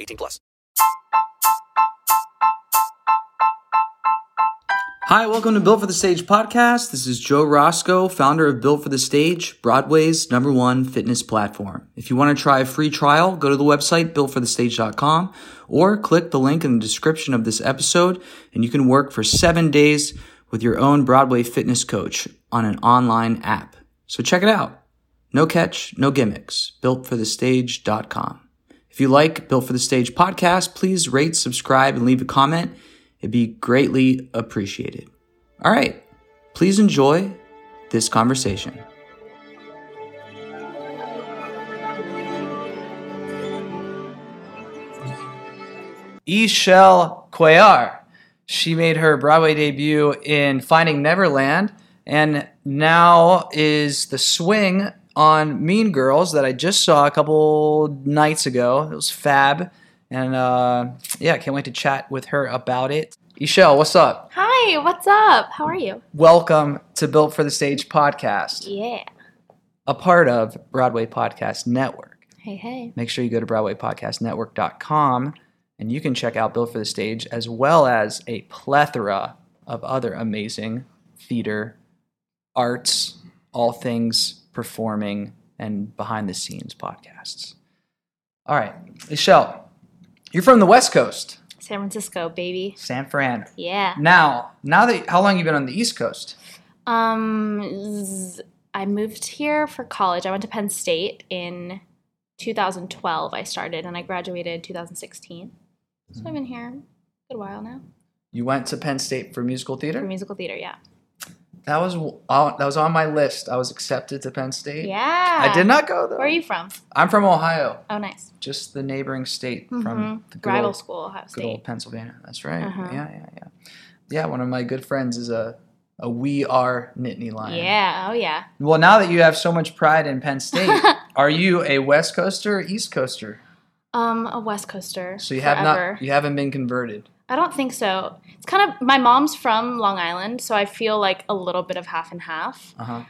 18 plus. Hi, welcome to Built for the Stage podcast. This is Joe Roscoe, founder of Built for the Stage, Broadway's number one fitness platform. If you want to try a free trial, go to the website builtforthestage.com or click the link in the description of this episode and you can work for seven days with your own Broadway fitness coach on an online app. So check it out. No catch, no gimmicks. Builtforthestage.com. If you like Built for the Stage podcast, please rate, subscribe, and leave a comment. It'd be greatly appreciated. All right, please enjoy this conversation. Ishel Cuellar. She made her Broadway debut in Finding Neverland and now is the swing on Mean Girls that I just saw a couple nights ago. It was fab. And uh, yeah, can't wait to chat with her about it. Ishel, what's up? Hi, what's up? How are you? Welcome to Built for the Stage podcast, Yeah. a part of Broadway Podcast Network. Hey, hey. Make sure you go to BroadwayPodcastNetwork.com and you can check out Built for the Stage as well as a plethora of other amazing theater, arts, all things performing, and behind the scenes podcasts. All right, Michelle, you're from the West Coast, San Francisco, baby. San Fran. Yeah. Now, now that how long you been on the East Coast? Um, I moved here for college. I went to Penn State in 2012. I started and I graduated 2016. So I've been here a good while now You went to Penn State for musical theater. for theater. musical theater. Yeah. That was on, that was on my list. I was accepted to Penn State. Yeah. I did not go though. Where are you from? I'm from Ohio, Oh, nice. just the neighboring state from Mhm. the good Rival old, school, Ohio good old Pennsylvania. That's right. Uh-huh. Yeah, yeah, yeah. Yeah, one of my good friends is a a We Are Nittany Lion. Yeah. Oh, yeah. Well, now that you have so much pride in Penn State, are you a West Coaster or East Coaster? Um, a West Coaster. So you have not you haven't been converted. I don't think so. It's kind of my mom's from Long Island, so I feel like a little bit of half and half. Uh huh.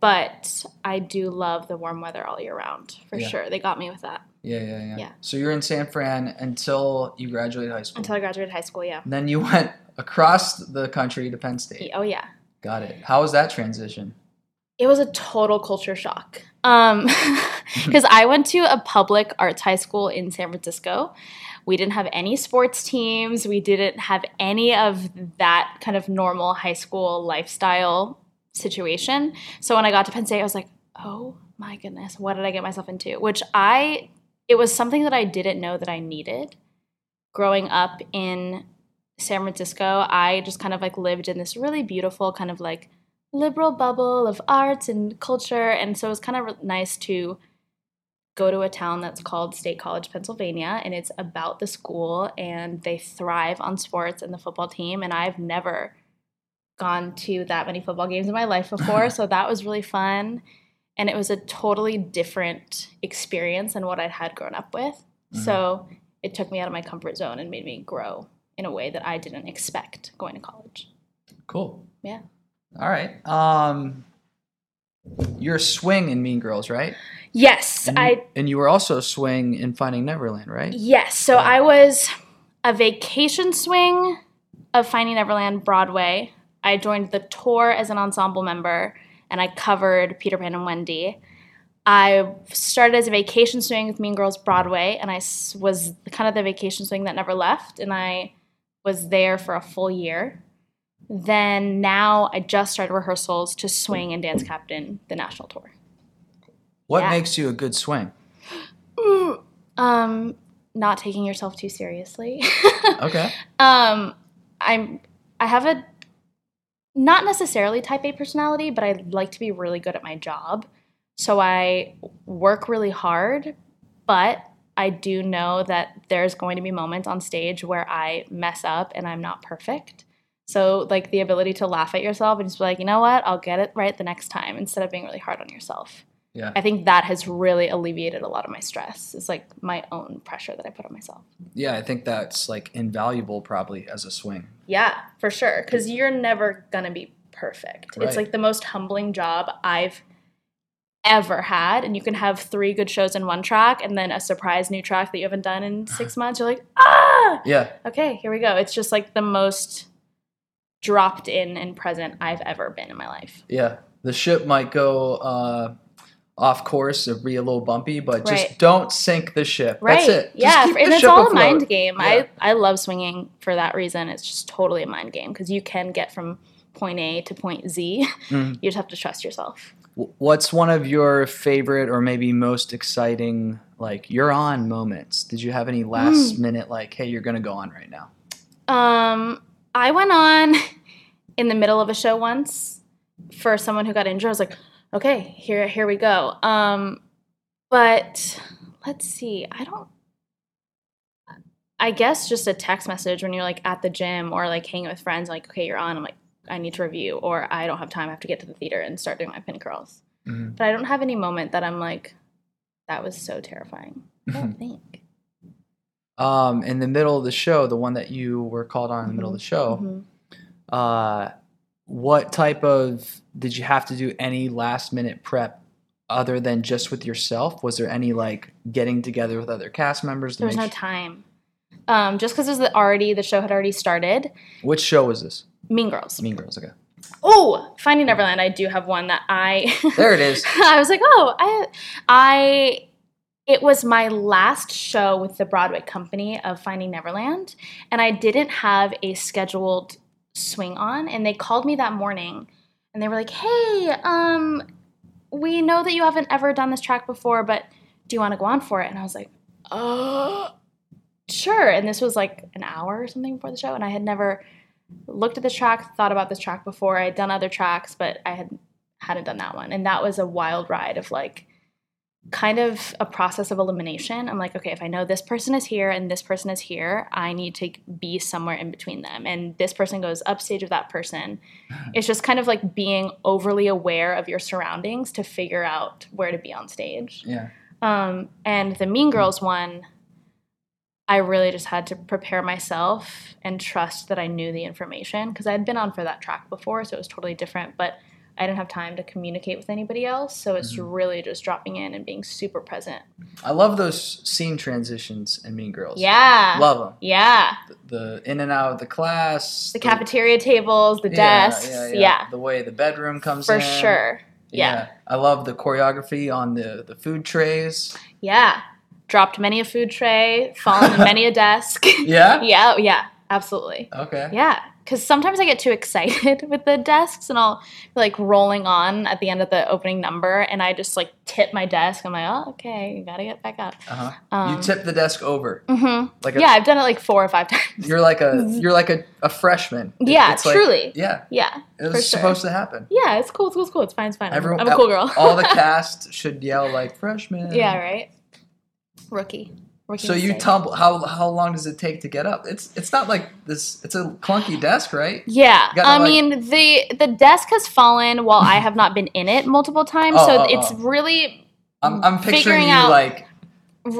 But I do love the warm weather all year round for Yeah. sure. They got me with that Yeah, yeah, yeah, Yeah. So you're in San Fran until you graduated high school. until I graduated high school. Yeah. then you went across the country to Penn State. Oh yeah. Got it. How was that transition? It was a total culture shock. Um, because I went to a public arts high school in San Francisco. We didn't have any sports teams. We didn't have any of that kind of normal high school lifestyle situation. So when I got to Penn State, I was like, oh my goodness, what did I get myself into? Which I, it was something that I didn't know that I needed. Growing up in San Francisco, I just kind of like lived in this really beautiful kind of like liberal bubble of arts and culture. And so it was kind of nice to go to a town that's called State College, Pennsylvania, and it's about the school and they thrive on sports and the football team. And I've never gone to that many football games in my life before. so that was really fun. And it was a totally different experience than what I'd had grown up with. So it took me out of my comfort zone and made me grow in a way that I didn't expect going to college. Cool. Yeah. All right. Um, you're a swing in Mean Girls, right? Yes, And I you, and you were also a swing in Finding Neverland, right? Yes. So I was a vacation swing of Finding Neverland Broadway. I joined the tour as an ensemble member and I covered Peter Pan and Wendy. I started as a vacation swing with Mean Girls Broadway, and I was kind of the vacation swing that never left, and I was there for a full year. Then now I just started rehearsals to swing and dance captain the national tour. What Yeah. makes you a good swing? Um, not taking yourself too seriously. Okay. um, I'm I have a not necessarily type A personality, but I like to be really good at my job. So I work really hard, but I do know that there's going to be moments on stage where I mess up and I'm not perfect. So like the ability to laugh at yourself and just be like, you know what, I'll get it right the next time instead of being really hard on yourself. Yeah. I think that has really alleviated a lot of my stress. It's like my own pressure that I put on myself. Yeah, I think that's like invaluable probably as a swing. Yeah, for sure. Because you're never to be perfect. Right. It's like the most humbling job I've ever had. And you can have three good shows in one track and then a surprise new track that you haven't done in six months. You're like, ah, Yeah. okay, here we go. It's just like the most dropped in and present I've ever been in my life. Yeah. The ship might go uh, off course or be a little bumpy, but just don't sink the ship. Right. That's it. Just Yeah. keep And it's all a mind game. Yeah. I, I love swinging for that reason. It's just totally a mind game because you can get from point A to point Z. Mm-hmm. You just have to trust yourself. What's one of your favorite or maybe most exciting like you're on moments? Did you have any last minute like, hey, you're gonna go on right now? Um, I went on in the middle of a show once for someone who got injured. I was like, okay, here, here we go. Um, but let's see. I don't. I guess just a text message when you're like at the gym or like hanging with friends, like, okay, you're on. I'm like, I need to review, or I don't have time. I have to get to the theater and start doing my pin curls. Mhm. But I don't have any moment that I'm like, that was so terrifying. I don't think. Um, in the middle of the show, the one that you were called on in the middle of the show, Mhm. uh, what type of did you have to do any last minute prep other than just with yourself? Was there any like getting together with other cast members? There was no time. Um, just because it was already the show had already started. Which show was this? Mean Girls. Mean Girls. Okay, Oh, Finding Neverland. I do have one that I. there it is. I was like, oh, I, I. It was my last show with the Broadway company of Finding Neverland, and I didn't have a scheduled swing on. And they called me that morning, and they were like, "Hey, um, we know that you haven't ever done this track before, but do you want to go on for it?" And I was like, "Uh, sure." And this was like an hour or something before the show, and I had never looked at this track, thought about this track before. I had done other tracks, but I had hadn't done that one. And that was a wild ride of like kind of a process of elimination. I'm like, okay, if I know this person is here and this person is here, I need to be somewhere in between them. And this person goes upstage of that person. It's just kind of like being overly aware of your surroundings to figure out where to be on stage. Yeah. Um, and the Mean Girls one, I really just had to prepare myself and trust that I knew the information because I had been on for that track before, so it was totally different. But I didn't have time to communicate with anybody else, so it's mm-hmm. really just dropping in and being super present. I love those scene transitions in Mean Girls. Yeah, Love them. Yeah, The in and out of the class. the cafeteria tables, the yeah, desks. Yeah, Yeah, yeah. The way the bedroom comes for in. sure. Yeah. I love the choreography on the the food trays. yeah. Dropped many a food tray, fallen in many a desk. Yeah. yeah, yeah, absolutely. Okay. Yeah, because sometimes I get too excited with the desks and I'll be like rolling on at the end of the opening number and I just like tip my desk. I'm like, oh, okay, you gotta get back up. Uh-huh. Um, you tip the desk over. Mm-hmm. Like a, Yeah, I've done it like four or five times. You're like a you're like a, a freshman. Yeah, it's like- truly. yeah. Yeah, It was sure. supposed to happen. Yeah, it's cool. It's cool. It's cool. It's fine. It's fine. Everyone, I'm a cool girl. all the cast should yell like freshman. yeah, right. Rookie. So you tumble. How how long does it take to get up? It's it's not like this. It's a clunky desk, right? Yeah, I like- mean the the desk has fallen while I have not been in it multiple times, Oh, so oh, it's oh. really I'm I'm picturing you out- like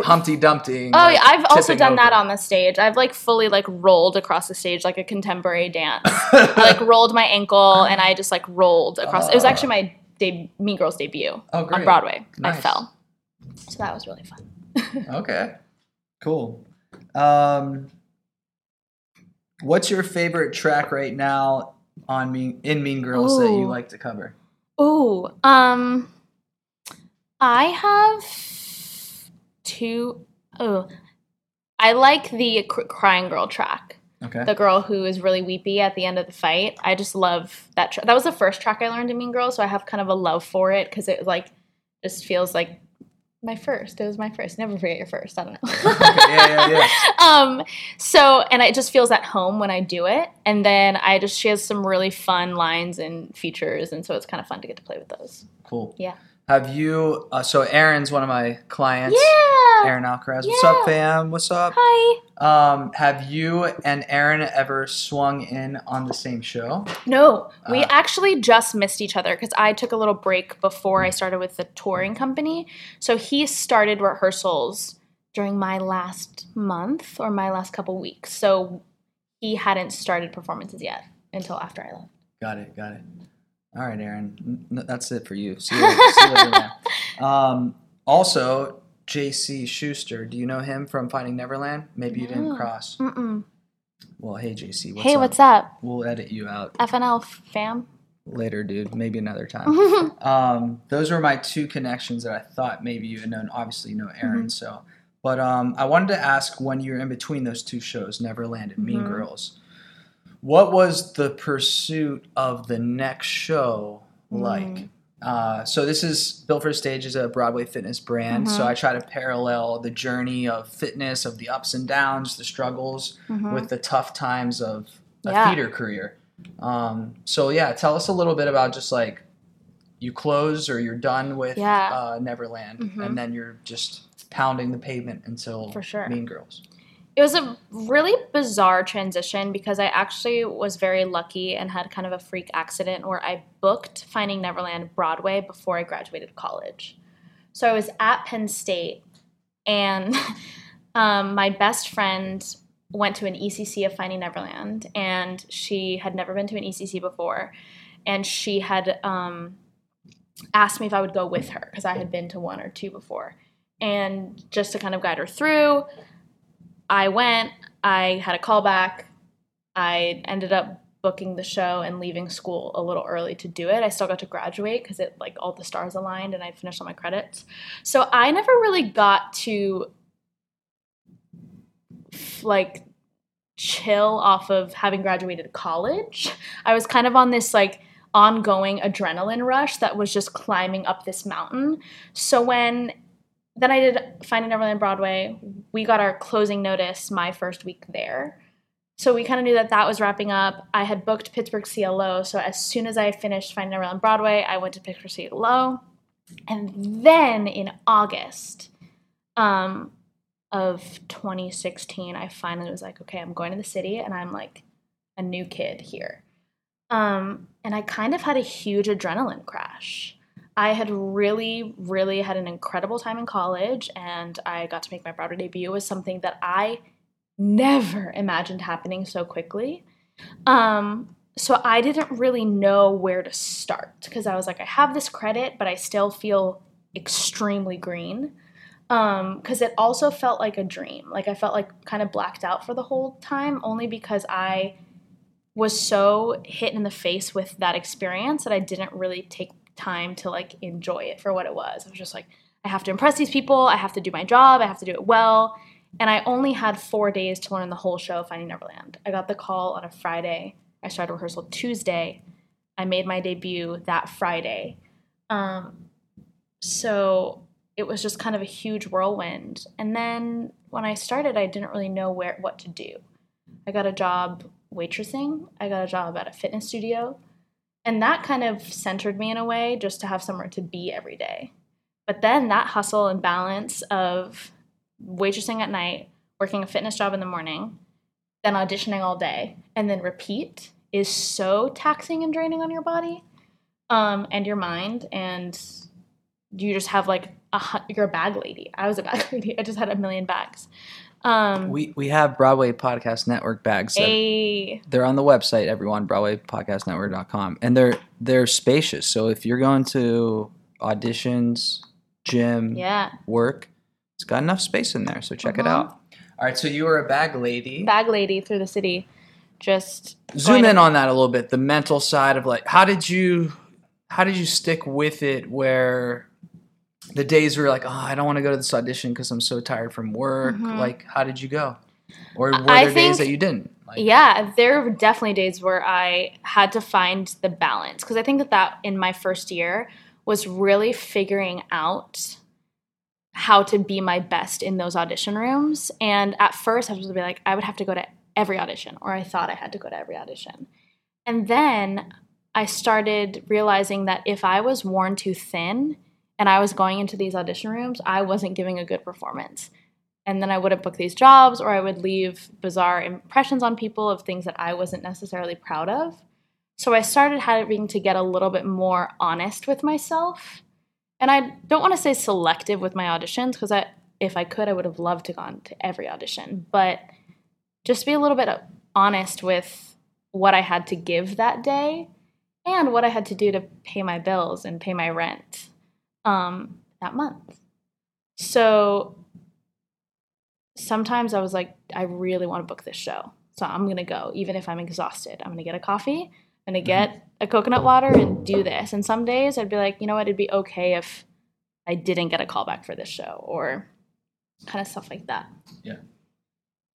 Humpty Dumpty. Oh yeah, I've also done that on the stage. I've like fully like rolled across the stage like a contemporary dance. I like rolled my ankle and I just like rolled across. It was actually oh. my de- Mean Girls debut Oh, on. Broadway. I fell, so that was really fun. Okay. Cool. Um, what's your favorite track right now on Mean in Mean Girls that you like to cover? Oh, um, I have two oh I like the cr- crying girl track. Okay. The girl who is really weepy at the end of the fight. I just love that track. That was the first track I learned in Mean Girls, so I have kind of a love for it because it like just feels like my first. It was my first. Never forget your first. I don't know. yeah, yeah, yeah. um so and it just feels at home when i do it and then i just she has some really fun lines and features and so it's kind of fun to get to play with those Cool. yeah Have you? Uh, so Aaron's one of my clients. yeah Aaron Alcaraz. What's up, fam? What's up? hi Um, have you and Aaron ever swung in on the same show? no we Uh, actually just missed each other because i took a little break before i started with the touring company so he started rehearsals during my last month or my last couple weeks so he hadn't started performances yet until after i left Got it. Got it. All right, Aaron. N- that's it for you. See you, see you later. Um, also, J.C. Schuster. Do you know him from Finding Neverland? Maybe you didn't cross. Mm-mm. Well, hey, J.C. What's hey up? what's up We'll edit you out fnl fam later, dude. Maybe another time. um, those were my two connections that I thought maybe you had known. Obviously, you know Aaron. So, but um, I wanted to ask when you're in between those two shows, Neverland and Mean Mhm. Girls, what was the pursuit of the next show like? Mm. Uh, so this is Built for Stage is a Broadway fitness brand. So Mhm. I try to parallel the journey of fitness, of the ups and downs, the struggles, Mhm. with the tough times of a Yeah. theater career. Um, so yeah, tell us a little bit about just like you close or you're done with Yeah. uh, Neverland, Mhm. and then you're just pounding the pavement until For sure. Mean Girls. It was a really bizarre transition because I actually was very lucky and had kind of a freak accident where I booked Finding Neverland Broadway before I graduated college. So I was at Penn State, and um, my best friend went to an ECC of Finding Neverland, and she had never been to an ECC before, and she had um, asked me if I would go with her because I had been to one or two before, and just to kind of guide her through. I went, I had a callback. I ended up booking the show and leaving school a little early to do it. I still got to graduate because it like all the stars aligned and I finished all my credits. So I never really got to like chill off of having graduated college. I was kind of on this like ongoing adrenaline rush that was just climbing up this mountain. So when then I did Finding Neverland Broadway. We got our closing notice my first week there. So we kind of knew that that was wrapping up. I had booked Pittsburgh CLO. So as soon as I finished Finding Neverland Broadway, I went to Pittsburgh CLO. And then in August um, of 2016, I finally was like, okay, I'm going to the city and I'm like a new kid here. Um, and I kind of had a huge adrenaline crash. I had really, really had an incredible time in college, and I got to make my Broadway debut. Was something that I never imagined happening so quickly. Um, so I didn't really know where to start because I was like, I have this credit, but I still feel extremely green. Because it also felt like a dream. Like I felt like kind of blacked out for the whole time, only because I was so hit in the face with that experience that I didn't really take time to like enjoy it for what it was. I was just like, I have to impress these people, I have to do my job, I have to do it well. And I only had four days to learn the whole show Finding Neverland. I got the call on a Friday. I started rehearsal Tuesday. I made my debut that Friday. Um, so it was just kind of a huge whirlwind. And then when I started, I didn't really know where what to do. I got a job waitressing. I got a job at a fitness studio. And that kind of centered me in a way just to have somewhere to be every day. But then that hustle and balance of waitressing at night, working a fitness job in the morning, then auditioning all day, and then repeat is so taxing and draining on your body um, and your mind. And you just have like a you're a bag lady. I was a bag lady. I just had a million bags. Um, We we have Broadway Podcast Network bags. that- a they're on the website, everyone, BroadwayPodcastNetwork.com, and they're they're spacious. So if you're going to auditions, gym, yeah work, it's got enough space in there. So check it Mhm. out. All right, so you were a bag lady. bag lady through the city. Just Zoom in to- on that a little bit. The mental side of like, how did you how did you stick with it? Where the days where you're like, oh, I don't want to go to this audition because I'm so tired from work. Like, how did you go? Or were Mm-hmm. I there days that you didn't? Like, yeah, there were definitely days where I had to find the balance because I think that that in my first year was really figuring out how to be my best in those audition rooms. And at first, I was be like, I would have to go to every audition, or I thought I had to go to every audition. And then I started realizing that if I was worn too thin and I was going into these audition rooms, I wasn't giving a good performance. And then I wouldn't book these jobs, or I would leave bizarre impressions on people of things that I wasn't necessarily proud of. So I started having to get a little bit more honest with myself. And I don't want to say selective with my auditions because I, if I could, I would have loved to gone to every audition. But just be a little bit honest with what I had to give that day and what I had to do to pay my bills and pay my rent um, that month. So sometimes I was like, I really want to book this show. So I'm going to go, even if I'm exhausted. I'm going to get a coffee, I'm going to get a coconut water and do this. And some days I'd be like, you know what, it'd be okay if I didn't get a call back for this show or kind of stuff like that. Yeah.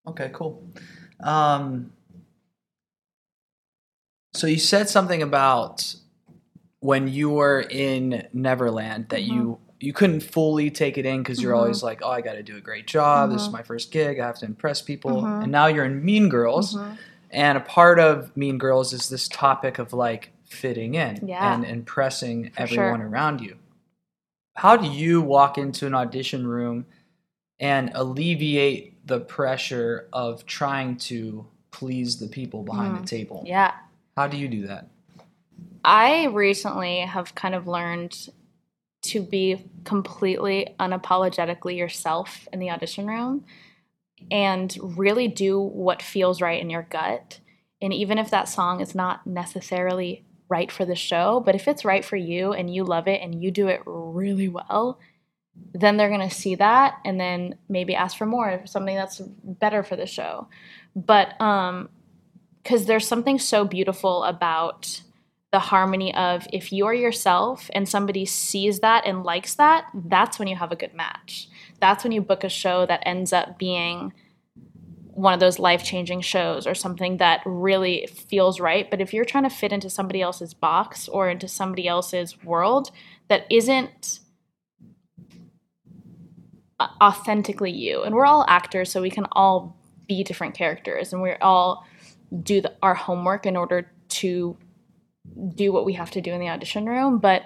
Okay, cool. Um, so you said something about when you were in Neverland that you mm-hmm. you couldn't fully take it in because you're always mm-hmm. like, oh, I got to do a great job. This is mm-hmm. my first gig. I have to impress people. And now you're in Mean Girls, and a part of Mean Girls is this topic of like fitting in Yeah. and impressing For sure. everyone around you. How do you walk into an audition room and alleviate the pressure of trying to please the people behind the mm. table? Yeah. How do you do that? I recently have kind of learned to be completely unapologetically yourself in the audition room and really do what feels right in your gut. And even if that song is not necessarily right for the show, but if it's right for you and you love it and you do it really well, then they're going to see that and then maybe ask for more, something that's better for the show. But um cuz there's something so beautiful about the harmony of if you're yourself and somebody sees that and likes that, that's when you have a good match. That's when you book a show that ends up being one of those life changing shows or something that really feels right. But if you're trying to fit into somebody else's box or into somebody else's world that isn't authentically you, and we're all actors, so we can all be different characters and we all do the, our homework in order to do what we have to do in the audition room, but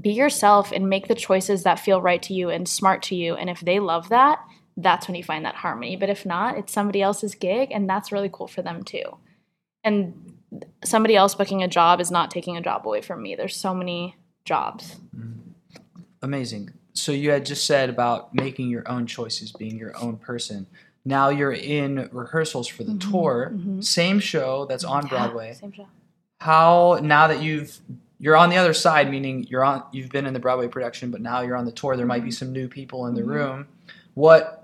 be yourself and make the choices that feel right to you and smart to you. And if they love that, that's when you find that harmony. But if not, it's somebody else's gig, and that's really cool for them too. And somebody else booking a job is not taking a job away from me. There's so many jobs. Mm-hmm. Amazing. So you had just said about making your own choices, being your own person. Now you're in rehearsals for the mm-hmm. tour, mm-hmm. same show that's on Broadway. Same show. How now that you've you're on the other side, meaning you're on you've been in the Broadway production, but now you're on the tour. There might be some new people in the room. What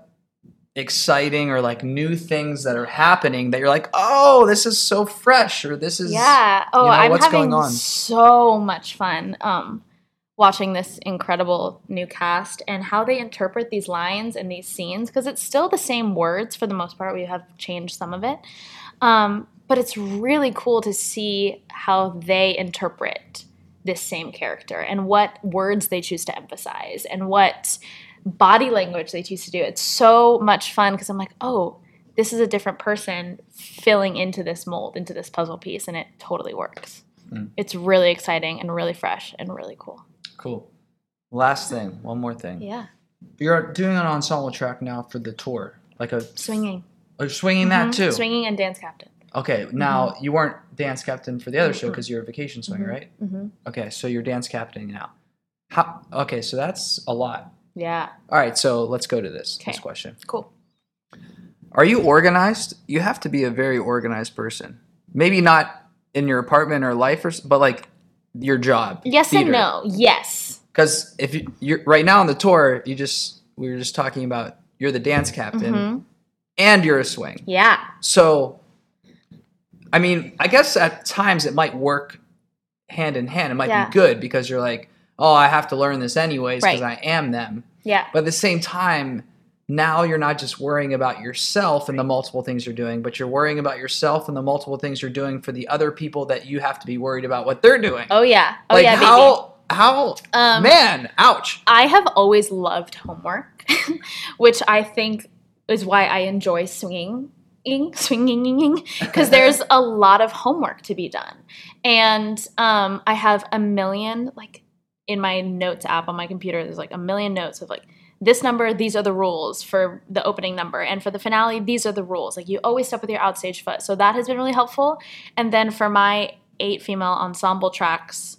exciting or like new things that are happening that you're like, oh, this is so fresh, or this is Yeah. Oh, you know, I'm what's having going on? so much fun um, watching this incredible new cast and how they interpret these lines and these scenes because it's still the same words for the most part. We have changed some of it, um, but it's really cool to see how they interpret this same character and what words they choose to emphasize and what body language they choose to do. It's so much fun because I'm like, oh, this is a different person filling into this mold, into this puzzle piece, and it totally works. Mm. It's really exciting and really fresh and really cool. Cool. Last thing, one more thing. Yeah, You're doing an ensemble track now for the tour, like a swinging, oh, swinging that mm-hmm. too. swinging, and dance captain. Okay, now you weren't dance captain for the other show because you're a vacation swinger, right? Mhm. Okay, so you're dance captain now. How? Okay, so that's a lot. Yeah, All right, so let's go to this this question. cool. Are you organized? You have to be a very organized person. Maybe not in your apartment or life, or but like your job. Yes and no. Yes. Because if you, you're right now on the tour, you just we were just talking about you're the dance captain Mm-hmm. and you're a swing. Yeah. So, I mean, I guess at times it might work hand in hand. It might Yeah. be good because you're like, oh, I have to learn this anyways because Right. I am them. Yeah. But at the same time, now you're not just worrying about yourself and the multiple things you're doing, but you're worrying about yourself and the multiple things you're doing for the other people that you have to be worried about what they're doing. oh yeah. Oh like yeah, baby. how how Um, man, ouch. I have always loved homework, which I think is why I enjoy swinging. Swinging, because there's a lot of homework to be done, and um, I have a million like in my notes app on my computer. There's like a million notes of like this number. These are the rules for the opening number, and for the finale, these are the rules. Like you always step with your outstage foot, so that has been really helpful. And then for my eight female ensemble tracks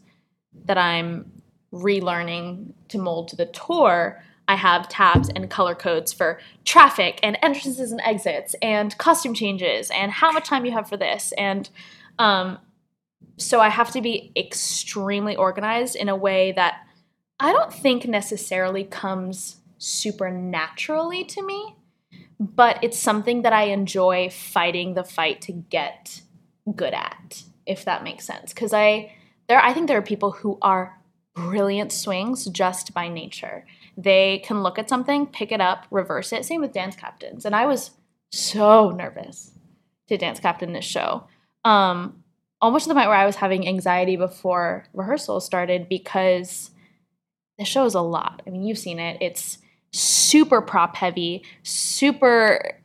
that I'm relearning to mold to the tour, I have tabs and color codes for traffic and entrances and exits and costume changes and how much time you have for this. And um, so I have to be extremely organized in a way that I don't think necessarily comes supernaturally to me, but it's something that I enjoy fighting the fight to get good at, if that makes sense. Because I there I think there are people who are brilliant swings just by nature. They can look at something, pick it up, reverse it. Same with dance captains. And I was so nervous to dance captain this show. Um, almost to the point where I was having anxiety before rehearsal started because the show is a lot. I mean, you've seen it. It's super prop heavy, super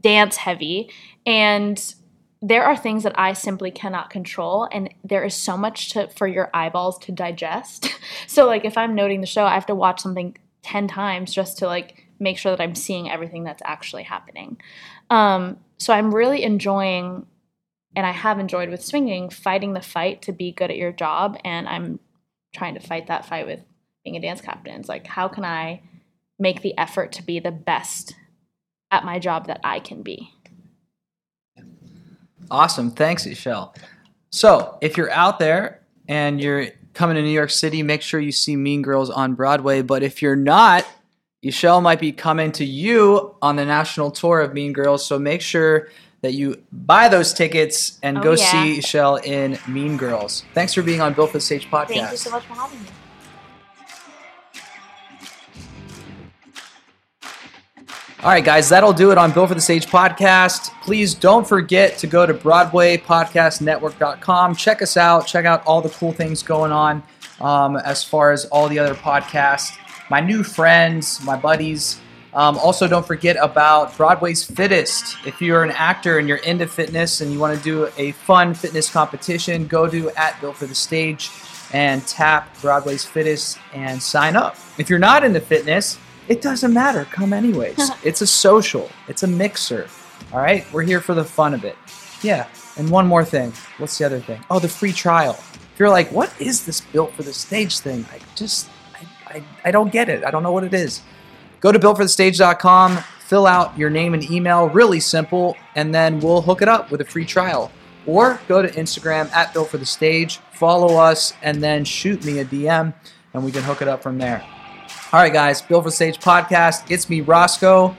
dance heavy, and there are things that I simply cannot control, and there is so much to, for your eyeballs to digest. so, like, if I'm noting the show, I have to watch something 10 times just to like make sure that I'm seeing everything that's actually happening. Um, so, I'm really enjoying, and I have enjoyed with swinging, fighting the fight to be good at your job, and I'm trying to fight that fight with being a dance captain. It's like, how can I make the effort to be the best at my job that I can be? Awesome. Thanks, Ishel. So, if you're out there and you're coming to New York City, make sure you see Mean Girls on Broadway. But if you're not, Ishel might be coming to you on the national tour of Mean Girls. So make sure that you buy those tickets and Oh, go yeah. see Ishel in Mean Girls. Thanks for being on Built for the Stage podcast. Thank you so much for having me. All right, guys, that'll do it on Built for the Stage podcast. Please don't forget to go to BroadwayPodcastNetwork.com. Check us out. Check out all the cool things going on um, as far as all the other podcasts. My new friends, my buddies. Um, also, don't forget about Broadway's Fittest. If you're an actor and you're into fitness and you want to do a fun fitness competition, go to at Built for the Stage and tap Broadway's Fittest and sign up. If you're not into fitness, it doesn't matter. Come anyways. it's a social, it's a mixer. All right? We're here for the fun of it. Yeah. And one more thing. What's the other thing? Oh, the free trial. If you're like, what is this built for the stage thing? I just, I, I, I don't get it. I don't know what it is. Go to builtforthestage.com, fill out your name and email, really simple, and then we'll hook it up with a free trial. Or go to Instagram at Built for the Stage, follow us, and then shoot me a DM, and we can hook it up from there. All right, guys, Built for the Stage podcast. It's me, Roscoe.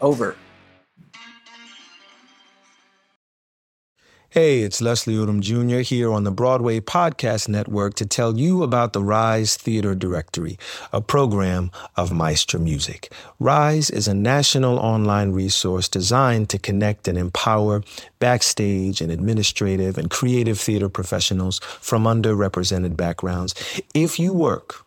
Over. Hey, it's Leslie Odom Jr. here on the Broadway Podcast Network to tell you about the Rise Theater Directory, a program of Maestra Music. Rise is a national online resource designed to connect and empower backstage and administrative and creative theater professionals from underrepresented backgrounds. If you work